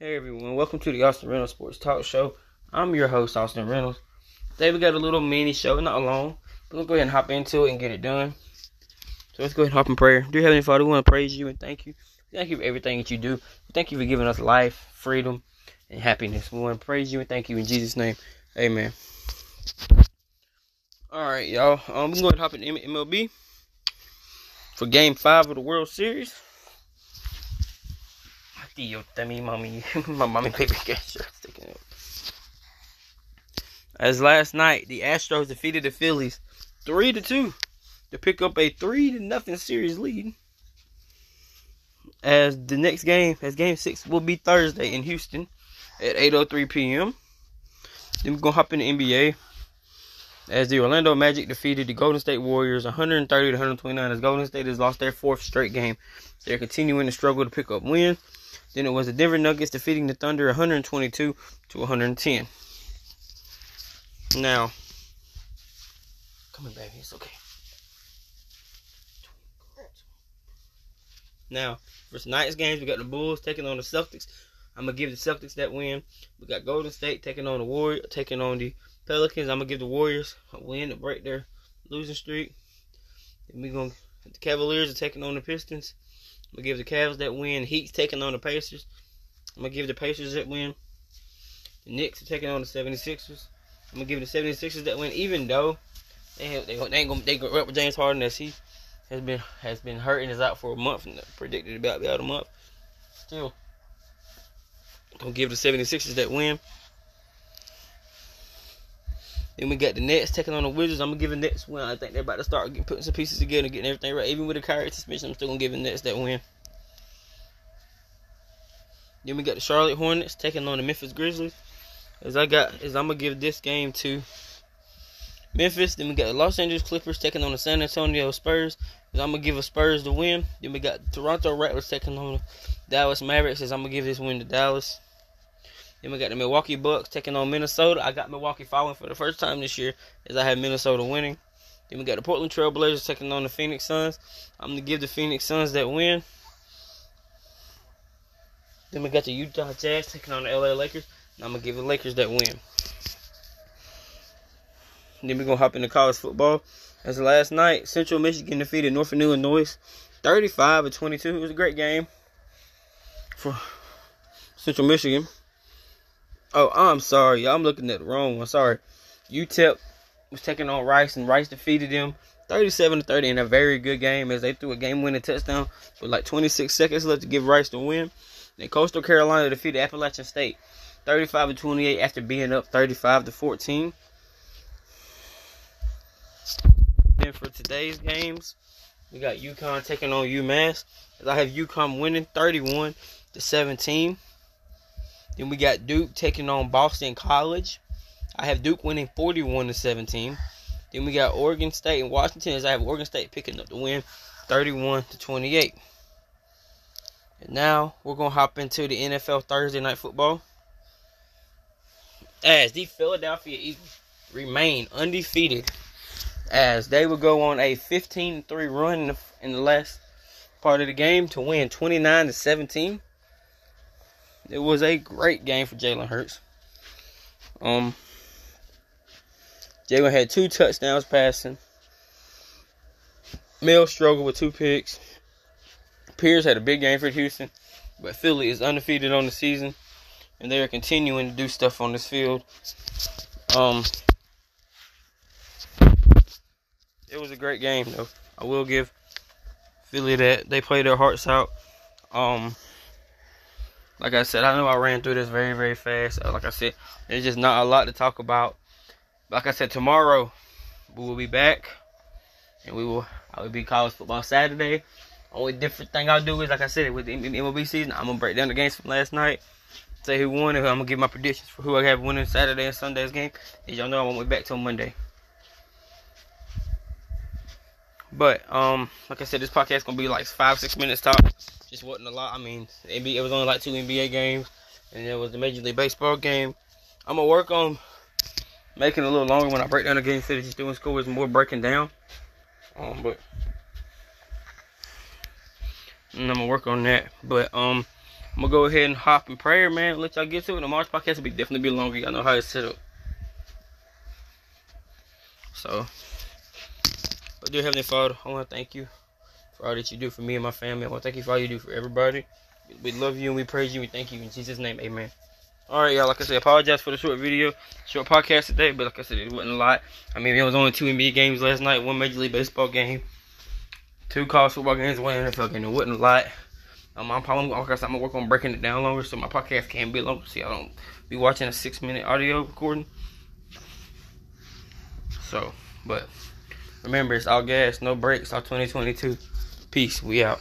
Hey everyone, welcome to the Austin Reynolds Sports Talk Show. I'm your host, Austin Reynolds. Today we got a little mini show, not long. But we'll go ahead and hop into it and get it done. So let's go ahead and hop in prayer. Dear Heavenly Father, we want to praise you and thank you. Thank you for everything that you do. Thank you for giving us life, freedom, and happiness. We want to praise you and thank you in Jesus' name. Amen. Alright, y'all. Um, we can go ahead and hop in MLB for game five of the World Series. Mommy, my mommy paper sticking. As last night, the Astros defeated the Phillies three to two to pick up a three to nothing series lead. As the next game, as game six will be Thursday in Houston at 8:03 p.m. Then we're gonna hop in the NBA as the Orlando Magic defeated the Golden State Warriors 130 to 129 as Golden State has lost their fourth straight game. They're continuing to struggle to pick up wins. Then it was the Denver Nuggets defeating the Thunder 122 to 110. Now, come on, baby, it's okay. Now, for tonight's games, we got the Bulls taking on the Celtics. I'm gonna give the Celtics that win. We got Golden State taking on the Warriors, taking on the Pelicans. I'm gonna give the Warriors a win to break their losing streak. Then we gonna the Cavaliers are taking on the Pistons. I'm gonna give the Cavs that win. Heat's taking on the Pacers. I'm gonna give the Pacers that win. The Knicks are taking on the 76ers. I'm gonna give the 76ers that win, even though they have, they, they ain't gonna they go up with James Harden as he has been has been hurt and is out for a month and predicted about be out a month. Still, gonna give the 76ers that win. Then we got the Nets taking on the Wizards. I'm gonna give the Nets win. I think they're about to start getting, putting some pieces together, and getting everything right. Even with the Kyrie suspension, I'm still gonna give the Nets that win. Then we got the Charlotte Hornets taking on the Memphis Grizzlies. As I got, as I'm gonna give this game to Memphis. Then we got the Los Angeles Clippers taking on the San Antonio Spurs. As I'm gonna give the Spurs the win. Then we got Toronto Raptors taking on the Dallas Mavericks. As I'm gonna give this win to Dallas. Then we got the Milwaukee Bucks taking on Minnesota. I got Milwaukee following for the first time this year as I had Minnesota winning. Then we got the Portland Trail Blazers taking on the Phoenix Suns. I'm to give the Phoenix Suns that win. Then we got the Utah Jazz taking on the LA Lakers. And I'm to give the Lakers that win. Then we're to hop into college football. As last night, Central Michigan defeated Northern Illinois 35 to 22. It was a great game for Central Michigan. Oh, I'm sorry. I'm looking at the wrong one. Sorry. UTEP was taking on Rice, and Rice defeated them 37 to 30 in a very good game as they threw a game-winning touchdown with like 26 seconds left to give Rice the win. Then Coastal Carolina defeated Appalachian State 35 to 28 after being up 35 to 14. Then for today's games, we got UConn taking on UMass. As I have UConn winning 31 to 17. Then we got Duke taking on Boston College. I have Duke winning 41 to 17. Then we got Oregon State and Washington as I have Oregon State picking up the win 31 to 28. And now we're going to hop into the NFL Thursday night football. As the Philadelphia Eagles remain undefeated as they will go on a 15-3 run in the, in the last part of the game to win 29 to 17. It was a great game for Jalen Hurts. Um, Jalen had two touchdowns passing. Mills struggled with two picks. Pierce had a big game for Houston, but Philly is undefeated on the season, and they are continuing to do stuff on this field. Um, it was a great game, though. I will give Philly that they played their hearts out. Um, like I said, I know I ran through this very, very fast. Uh, like I said, there's just not a lot to talk about. Like I said, tomorrow we will be back, and we will. I will be college football Saturday. Only different thing I'll do is, like I said, with the MLB season, I'm gonna break down the games from last night, say who won, and I'm gonna give my predictions for who I have winning Saturday and Sunday's game. As y'all know, I won't be back till Monday. But um, like I said, this podcast gonna be like five, six minutes top. Just wasn't a lot. I mean, NBA, it was only like two NBA games, and there was the Major League Baseball game. I'm gonna work on making it a little longer when I break down the game instead of just doing scores more breaking down. Um, but and I'm gonna work on that. But um, I'm gonna go ahead and hop in prayer, man. Let y'all get to it. The March podcast will be definitely be longer. Y'all know how it's set up. So, but dear Heavenly Father, I want to thank you for all that you do for me and my family. I want to thank you for all you do for everybody. We love you and we praise you. We thank you in Jesus' name. Amen. All right, y'all. Like I said, apologize for the short video, short podcast today. But like I said, it wasn't a lot. I mean, it was only two NBA games last night, one Major League Baseball game, two college football games, one NFL game. It wasn't a lot. Um, I'm probably I said, I'm gonna work on breaking it down longer, so my podcast can be longer. See, I don't be watching a six minute audio recording. So, but remember, it's all gas, no brakes, all 2022. Peace. We out.